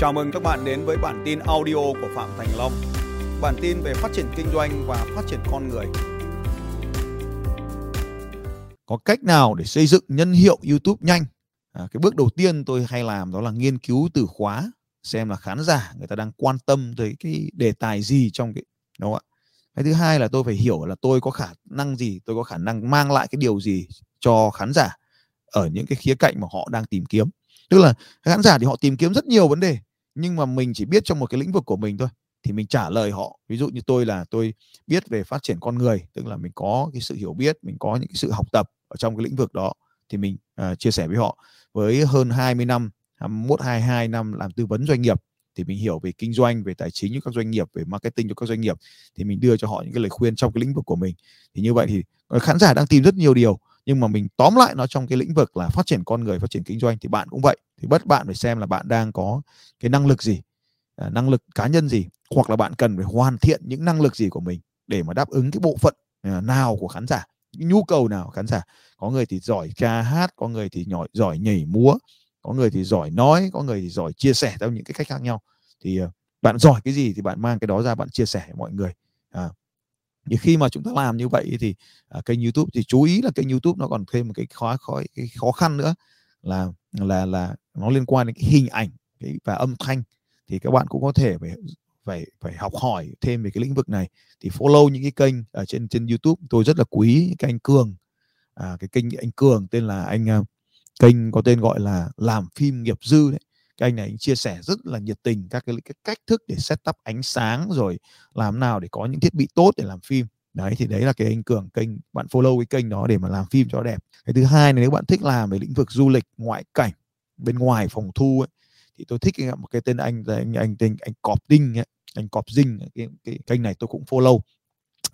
Chào mừng các bạn đến với bản tin audio của Phạm Thành Long. Bản tin về phát triển kinh doanh và phát triển con người. Có cách nào để xây dựng nhân hiệu YouTube nhanh? À, cái bước đầu tiên tôi hay làm đó là nghiên cứu từ khóa xem là khán giả người ta đang quan tâm tới cái đề tài gì trong cái đúng không ạ? Cái thứ hai là tôi phải hiểu là tôi có khả năng gì, tôi có khả năng mang lại cái điều gì cho khán giả ở những cái khía cạnh mà họ đang tìm kiếm. Tức là khán giả thì họ tìm kiếm rất nhiều vấn đề nhưng mà mình chỉ biết trong một cái lĩnh vực của mình thôi thì mình trả lời họ. Ví dụ như tôi là tôi biết về phát triển con người tức là mình có cái sự hiểu biết mình có những cái sự học tập ở trong cái lĩnh vực đó thì mình uh, chia sẻ với họ. Với hơn 20 năm 21 22 năm làm tư vấn doanh nghiệp thì mình hiểu về kinh doanh về tài chính cho các doanh nghiệp về marketing cho các doanh nghiệp thì mình đưa cho họ những cái lời khuyên trong cái lĩnh vực của mình. Thì như vậy thì ờ, khán giả đang tìm rất nhiều điều nhưng mà mình tóm lại nó trong cái lĩnh vực là phát triển con người phát triển kinh doanh thì bạn cũng vậy thì bất bạn phải xem là bạn đang có cái năng lực gì à, năng lực cá nhân gì hoặc là bạn cần phải hoàn thiện những năng lực gì của mình để mà đáp ứng cái bộ phận à, nào của khán giả nhu cầu nào khán giả. Có người thì giỏi ca hát có người thì giỏi giỏi nhảy múa có người thì giỏi nói có người thì giỏi chia sẻ theo những cái cách khác nhau. Thì ờ, bạn giỏi cái gì thì bạn mang cái đó ra bạn chia sẻ với mọi người à, thì khi mà chúng ta làm như vậy thì à, kênh YouTube thì chú ý là kênh YouTube nó còn thêm một cái khó khó cái khó khăn nữa là là là nó liên quan đến cái hình ảnh cái, và âm thanh thì các bạn cũng có thể phải phải phải học hỏi thêm về cái lĩnh vực này. Thì follow những cái kênh ở trên trên YouTube tôi rất là quý cái anh Cường à, cái kênh anh Cường tên là anh uh, kênh có tên gọi là làm phim nghiệp dư đấy. Cái anh này anh chia sẻ rất là nhiệt tình các cái, cái cách thức để setup ánh sáng rồi làm nào để có những thiết bị tốt để làm phim đấy thì đấy là cái anh cường kênh bạn follow cái kênh đó để mà làm phim cho đẹp. Cái thứ hai là nếu bạn thích làm về lĩnh vực du lịch ngoại cảnh bên ngoài phòng thu ấy, thì tôi thích một cái tên anh là anh anh tên anh cọp đinh ấy, anh cọp dinh cái, cái kênh này tôi cũng follow.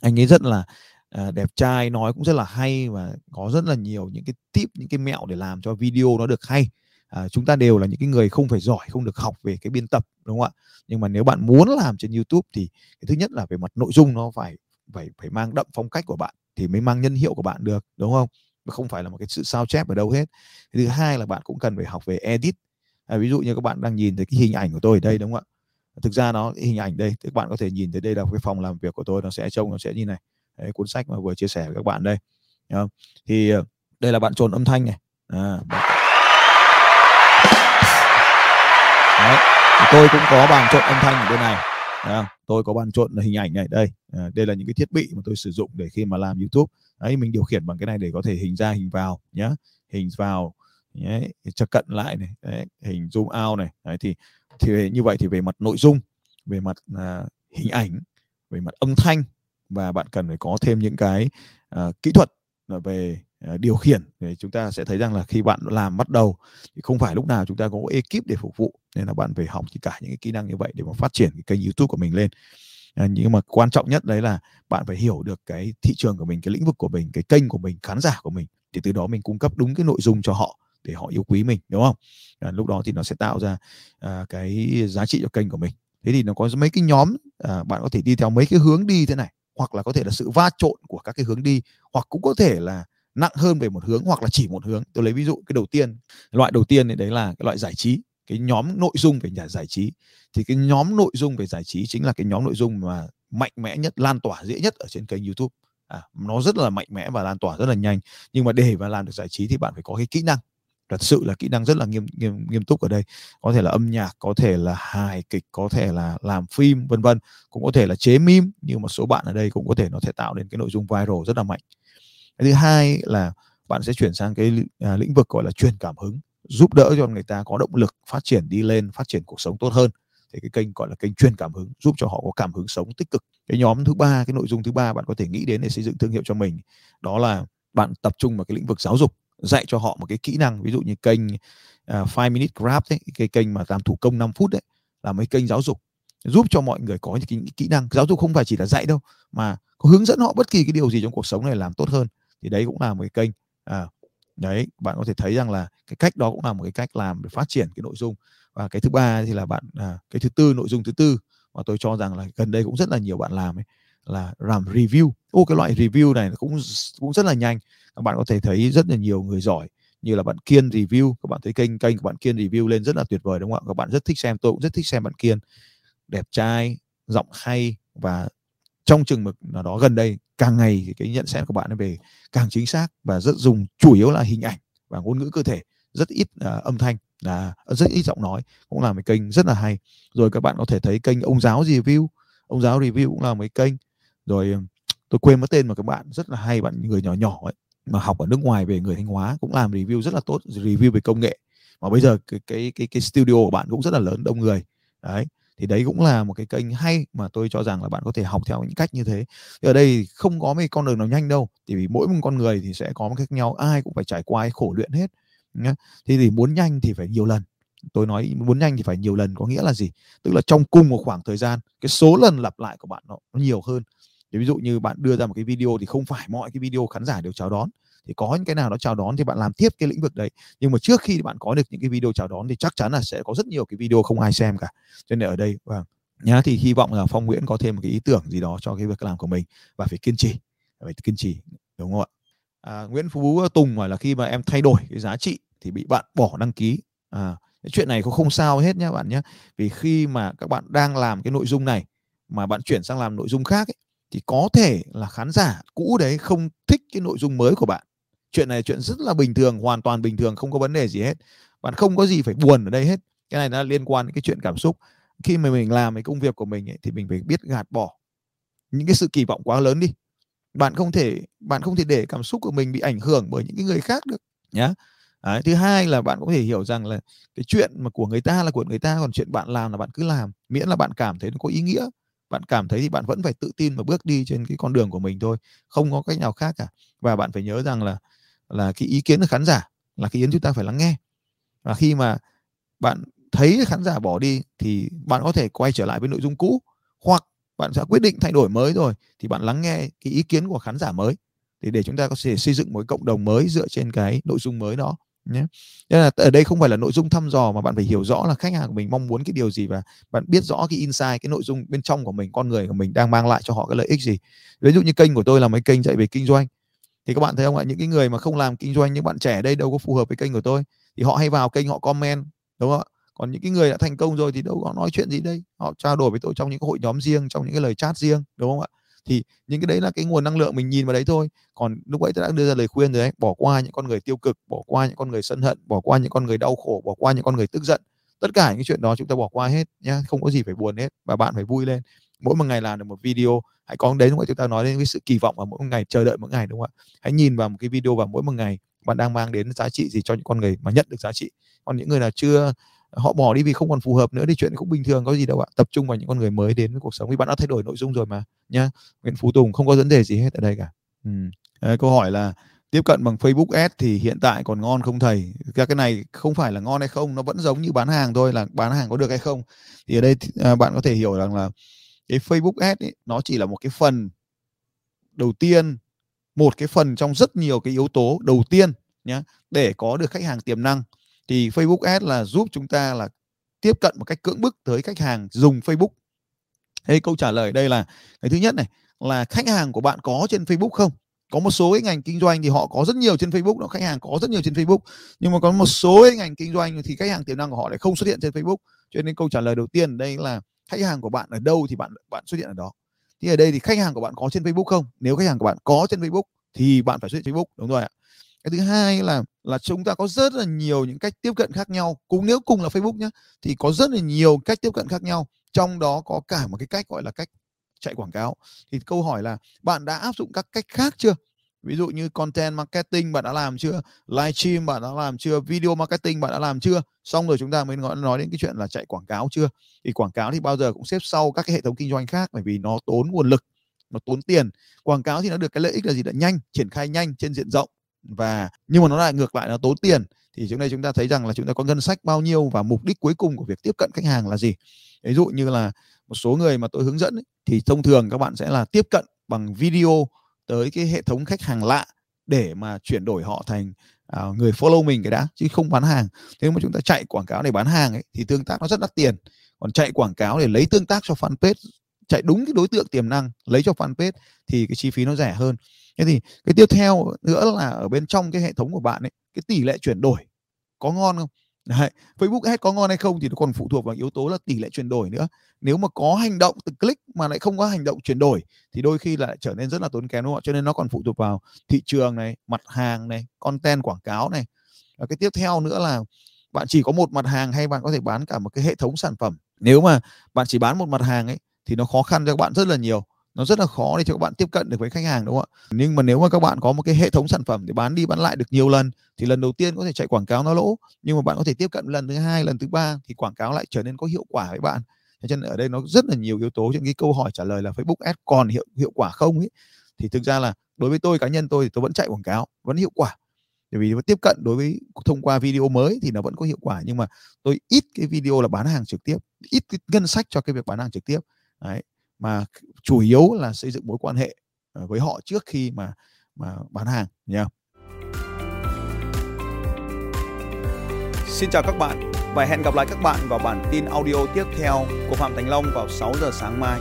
Anh ấy rất là à, đẹp trai nói cũng rất là hay và có rất là nhiều những cái tip những cái mẹo để làm cho video nó được hay. À, chúng ta đều là những cái người không phải giỏi không được học về cái biên tập đúng không ạ? Nhưng mà nếu bạn muốn làm trên YouTube thì cái thứ nhất là về mặt nội dung nó phải phải phải mang đậm phong cách của bạn thì mới mang nhân hiệu của bạn được đúng không? Mà không phải là một cái sự sao chép ở đâu hết. Thứ hai là bạn cũng cần phải học về edit. À, ví dụ như các bạn đang nhìn thấy cái hình ảnh của tôi ở đây đúng không ạ? Thực ra nó hình ảnh đây các bạn có thể nhìn thấy đây là cái phòng làm việc của tôi nó sẽ trông nó sẽ như này. Đấy, cuốn sách mà vừa chia sẻ với các bạn đây thì ờ, đây là bạn trồn âm thanh này. À, Đấy. tôi cũng có bàn trộn âm thanh ở bên này. Tôi có bàn trộn hình ảnh này đây. À, đây là những cái thiết bị mà tôi sử dụng để khi mà làm YouTube. Đấy mình điều khiển bằng cái này để có thể hình ra hình vào nhé hình vào nhé cho cận lại này đấy, hình zoom out này. Đấy, thì thì như vậy thì về mặt nội dung về mặt à, hình ảnh về mặt âm thanh và bạn cần phải có thêm những cái à, kỹ thuật về Ờ, điều khiển thì chúng ta sẽ thấy rằng là khi bạn làm bắt đầu thì không phải lúc nào chúng ta có ekip để phục vụ nên là bạn phải học tất cả những cái kỹ năng như vậy để mà phát triển cái kênh YouTube của mình lên. À, nhưng mà quan trọng nhất đấy là bạn phải hiểu được cái thị trường của mình cái lĩnh vực của mình cái kênh của mình khán giả của mình thì từ đó mình cung cấp đúng cái nội dung cho họ để họ yêu quý mình đúng không? À, lúc đó thì nó sẽ tạo ra à, cái giá trị cho kênh của mình. Thế thì nó có mấy cái nhóm à, bạn có thể đi theo mấy cái hướng đi thế này hoặc là có thể là sự va trộn của các cái hướng đi hoặc cũng có thể là nặng hơn về một hướng hoặc là chỉ một hướng. Tôi lấy ví dụ cái đầu tiên loại đầu tiên thì đấy là cái loại giải trí cái nhóm nội dung về nhà giải trí. Thì cái nhóm nội dung về giải trí chính là cái nhóm nội dung mà mạnh mẽ nhất lan tỏa dễ nhất ở trên kênh youtube. À, nó rất là mạnh mẽ và lan tỏa rất là nhanh. Nhưng mà để mà làm được giải trí thì bạn phải có cái kỹ năng. Thật sự là kỹ năng rất là nghiêm nghiêm nghiêm túc ở đây. Có thể là âm nhạc có thể là hài kịch có thể là làm phim vân vân. Cũng có thể là chế meme nhưng một số bạn ở đây cũng có thể nó sẽ tạo nên cái nội dung viral rất là mạnh cái thứ hai là bạn sẽ chuyển sang cái à, lĩnh vực gọi là truyền cảm hứng giúp đỡ cho người ta có động lực phát triển đi lên phát triển cuộc sống tốt hơn. Thì cái kênh gọi là kênh truyền cảm hứng giúp cho họ có cảm hứng sống tích cực. Cái nhóm thứ ba cái nội dung thứ ba bạn có thể nghĩ đến để xây dựng thương hiệu cho mình đó là bạn tập trung vào cái lĩnh vực giáo dục dạy cho họ một cái kỹ năng ví dụ như kênh uh, five minute craft ấy, cái kênh mà làm thủ công 5 phút đấy là mấy kênh giáo dục giúp cho mọi người có những kỹ, kỹ năng. Giáo dục không phải chỉ là dạy đâu mà có hướng dẫn họ bất kỳ cái điều gì trong cuộc sống này làm tốt hơn thì đấy cũng là một cái kênh à, đấy bạn có thể thấy rằng là cái cách đó cũng là một cái cách làm để phát triển cái nội dung. Và cái thứ ba thì là bạn à, cái thứ tư nội dung thứ tư mà tôi cho rằng là gần đây cũng rất là nhiều bạn làm ấy là làm review. Ô cái loại review này cũng cũng rất là nhanh. Các bạn có thể thấy rất là nhiều người giỏi như là bạn Kiên review. Các bạn thấy kênh kênh của bạn Kiên review lên rất là tuyệt vời đúng không ạ? Các bạn rất thích xem tôi cũng rất thích xem bạn Kiên. Đẹp trai giọng hay và trong chừng mực nào đó gần đây càng ngày thì cái nhận xét của bạn về càng chính xác và rất dùng chủ yếu là hình ảnh và ngôn ngữ cơ thể rất ít uh, âm thanh là rất ít giọng nói cũng là một kênh rất là hay. Rồi các bạn có thể thấy kênh ông giáo review ông giáo review cũng là mấy kênh. Rồi à, tôi quên mất tên mà các bạn rất là hay bạn người nhỏ nhỏ ấy mà học ở nước ngoài về người thanh hóa cũng làm review rất là tốt review về công nghệ. Mà bây giờ cái cái cái, cái studio của bạn cũng rất là lớn đông người. Đấy thì đấy cũng là một cái kênh hay mà tôi cho rằng là bạn có thể học theo những cách như thế. Thì ở đây không có mấy con đường nào nhanh đâu thì vì mỗi một con người thì sẽ có một cách nhau ai cũng phải trải qua ai khổ luyện hết nhá. Thì thì muốn nhanh thì phải nhiều lần. Tôi nói muốn nhanh thì phải nhiều lần có nghĩa là gì? Tức là trong cùng một khoảng thời gian cái số lần lặp lại của bạn nó, nó nhiều hơn. Thì ví dụ như bạn đưa ra một cái video thì không phải mọi cái video khán giả đều chào đón thì có những cái nào đó chào đón thì bạn làm tiếp cái lĩnh vực đấy. Nhưng mà trước khi bạn có được những cái video chào đón thì chắc chắn là sẽ có rất nhiều cái video không ai xem cả. Cho nên ở đây vâng nhá thì hy vọng là phong nguyễn có thêm một cái ý tưởng gì đó cho cái việc làm của mình. Và phải kiên trì phải kiên trì đúng không ạ? À, nguyễn phú tùng hỏi là khi mà em thay đổi cái giá trị thì bị bạn bỏ đăng ký. À, cái chuyện này cũng không sao hết nhé bạn nhé vì khi mà các bạn đang làm cái nội dung này mà bạn chuyển sang làm nội dung khác ấy, thì có thể là khán giả cũ đấy không thích cái nội dung mới của bạn chuyện này chuyện rất là bình thường hoàn toàn bình thường không có vấn đề gì hết. Bạn không có gì phải buồn ở đây hết. Cái này nó liên quan đến cái chuyện cảm xúc. Khi mà mình làm cái công việc của mình ấy, thì mình phải biết gạt bỏ những cái sự kỳ vọng quá lớn đi. Bạn không thể bạn không thể để cảm xúc của mình bị ảnh hưởng bởi những cái người khác được nhá. Đấy, thứ hai là bạn có thể hiểu rằng là cái chuyện mà của người ta là của người ta còn chuyện bạn làm là bạn cứ làm miễn là bạn cảm thấy nó có ý nghĩa. Bạn cảm thấy thì bạn vẫn phải tự tin và bước đi trên cái con đường của mình thôi không có cách nào khác cả. Và bạn phải nhớ rằng là là cái ý kiến của khán giả là cái ý chúng ta phải lắng nghe. Và khi mà bạn thấy khán giả bỏ đi thì bạn có thể quay trở lại với nội dung cũ, hoặc bạn sẽ quyết định thay đổi mới rồi thì bạn lắng nghe cái ý kiến của khán giả mới thì để chúng ta có thể xây dựng một cộng đồng mới dựa trên cái nội dung mới đó nhé. Nên là ở đây không phải là nội dung thăm dò mà bạn phải hiểu rõ là khách hàng của mình mong muốn cái điều gì và bạn biết rõ cái insight, cái nội dung bên trong của mình, con người của mình đang mang lại cho họ cái lợi ích gì. Ví dụ như kênh của tôi là mấy kênh dạy về kinh doanh thì các bạn thấy không ạ? Những cái người mà không làm kinh doanh, những bạn trẻ đây đâu có phù hợp với kênh của tôi. Thì họ hay vào kênh họ comment, đúng không ạ? Còn những cái người đã thành công rồi thì đâu có nói chuyện gì đây. Họ trao đổi với tôi trong những cái hội nhóm riêng, trong những cái lời chat riêng, đúng không ạ? Thì những cái đấy là cái nguồn năng lượng mình nhìn vào đấy thôi. Còn lúc ấy tôi đã đưa ra lời khuyên rồi đấy, bỏ qua những con người tiêu cực, bỏ qua những con người sân hận, bỏ qua những con người đau khổ, bỏ qua những con người tức giận. Tất cả những chuyện đó chúng ta bỏ qua hết nhé không có gì phải buồn hết và bạn phải vui lên mỗi một ngày làm được một video hãy có đến ạ? Chúng ta nói đến cái sự kỳ vọng vào mỗi một ngày chờ đợi mỗi ngày đúng không ạ? Hãy nhìn vào một cái video vào mỗi một ngày bạn đang mang đến giá trị gì cho những con người mà nhận được giá trị. Còn những người nào chưa họ bỏ đi vì không còn phù hợp nữa thì chuyện cũng bình thường có gì đâu ạ? Tập trung vào những con người mới đến với cuộc sống vì bạn đã thay đổi nội dung rồi mà nhá. Nguyễn Phú Tùng không có vấn đề gì hết ở đây cả. Ừ. Câu hỏi là tiếp cận bằng Facebook Ads thì hiện tại còn ngon không thầy? Các cái này không phải là ngon hay không nó vẫn giống như bán hàng thôi là bán hàng có được hay không? Thì ở đây à, bạn có thể hiểu rằng là cái Facebook Ads ấy, nó chỉ là một cái phần đầu tiên một cái phần trong rất nhiều cái yếu tố đầu tiên nhé để có được khách hàng tiềm năng thì Facebook Ads là giúp chúng ta là tiếp cận một cách cưỡng bức tới khách hàng dùng Facebook. Thế câu trả lời đây là cái thứ nhất này là khách hàng của bạn có trên Facebook không? Có một số cái ngành kinh doanh thì họ có rất nhiều trên Facebook, đó khách hàng có rất nhiều trên Facebook. Nhưng mà có một số cái ngành kinh doanh thì khách hàng tiềm năng của họ lại không xuất hiện trên Facebook. Cho nên câu trả lời đầu tiên đây là khách hàng của bạn ở đâu thì bạn bạn xuất hiện ở đó. Thì ở đây thì khách hàng của bạn có trên Facebook không? Nếu khách hàng của bạn có trên Facebook thì bạn phải xuất hiện Facebook, đúng rồi ạ. Cái thứ hai là là chúng ta có rất là nhiều những cách tiếp cận khác nhau. Cũng nếu cùng là Facebook nhé thì có rất là nhiều cách tiếp cận khác nhau. Trong đó có cả một cái cách gọi là cách chạy quảng cáo. Thì câu hỏi là bạn đã áp dụng các cách khác chưa? Ví dụ như content marketing bạn đã làm chưa? Livestream bạn đã làm chưa? Video marketing bạn đã làm chưa? Xong rồi chúng ta mới nói, nói đến cái chuyện là chạy quảng cáo chưa? Thì quảng cáo thì bao giờ cũng xếp sau các cái hệ thống kinh doanh khác bởi vì nó tốn nguồn lực nó tốn tiền. Quảng cáo thì nó được cái lợi ích là gì là nhanh triển khai nhanh trên diện rộng. Và nhưng mà nó lại ngược lại nó tốn tiền. Thì trước đây chúng ta thấy rằng là chúng ta có ngân sách bao nhiêu và mục đích cuối cùng của việc tiếp cận khách hàng là gì? Ví dụ như là một số người mà tôi hướng dẫn ấy, thì thông thường các bạn sẽ là tiếp cận bằng video tới cái hệ thống khách hàng lạ để mà chuyển đổi họ thành uh, người follow mình cái đã chứ không bán hàng. Thế mà chúng ta chạy quảng cáo để bán hàng ấy thì tương tác nó rất đắt tiền. Còn chạy quảng cáo để lấy tương tác cho fanpage chạy đúng cái đối tượng tiềm năng lấy cho fanpage thì cái chi phí nó rẻ hơn. Thế thì cái tiếp theo nữa là ở bên trong cái hệ thống của bạn ấy cái tỷ lệ chuyển đổi có ngon không? Đấy. Facebook Ads có ngon hay không thì nó còn phụ thuộc vào yếu tố là tỷ lệ chuyển đổi nữa. Nếu mà có hành động từ click mà lại không có hành động chuyển đổi thì đôi khi lại trở nên rất là tốn kém đúng không ạ? Cho nên nó còn phụ thuộc vào thị trường này, mặt hàng này, content quảng cáo này. Và cái tiếp theo nữa là bạn chỉ có một mặt hàng hay bạn có thể bán cả một cái hệ thống sản phẩm. Nếu mà bạn chỉ bán một mặt hàng ấy thì nó khó khăn cho các bạn rất là nhiều nó rất là khó để cho các bạn tiếp cận được với khách hàng, đúng không ạ? Nhưng mà nếu mà các bạn có một cái hệ thống sản phẩm để bán đi, bán lại được nhiều lần, thì lần đầu tiên có thể chạy quảng cáo nó lỗ. Nhưng mà bạn có thể tiếp cận lần thứ hai, lần thứ ba thì quảng cáo lại trở nên có hiệu quả với bạn. Cho nên ở đây nó rất là nhiều yếu tố trong cái câu hỏi trả lời là Facebook Ads còn hiệu hiệu quả không ấy? Thì thực ra là đối với tôi, cá nhân tôi thì tôi vẫn chạy quảng cáo, vẫn hiệu quả. Bởi vì tiếp cận đối với thông qua video mới thì nó vẫn có hiệu quả, nhưng mà tôi ít cái video là bán hàng trực tiếp, ít cái ngân sách cho cái việc bán hàng trực tiếp. Đấy. mà chủ yếu là xây dựng mối quan hệ ờ, với họ trước khi mà mà bán hàng nha Xin chào các bạn và hẹn gặp lại các bạn vào bản tin audio tiếp theo của Phạm Thành Long vào 6 giờ sáng mai.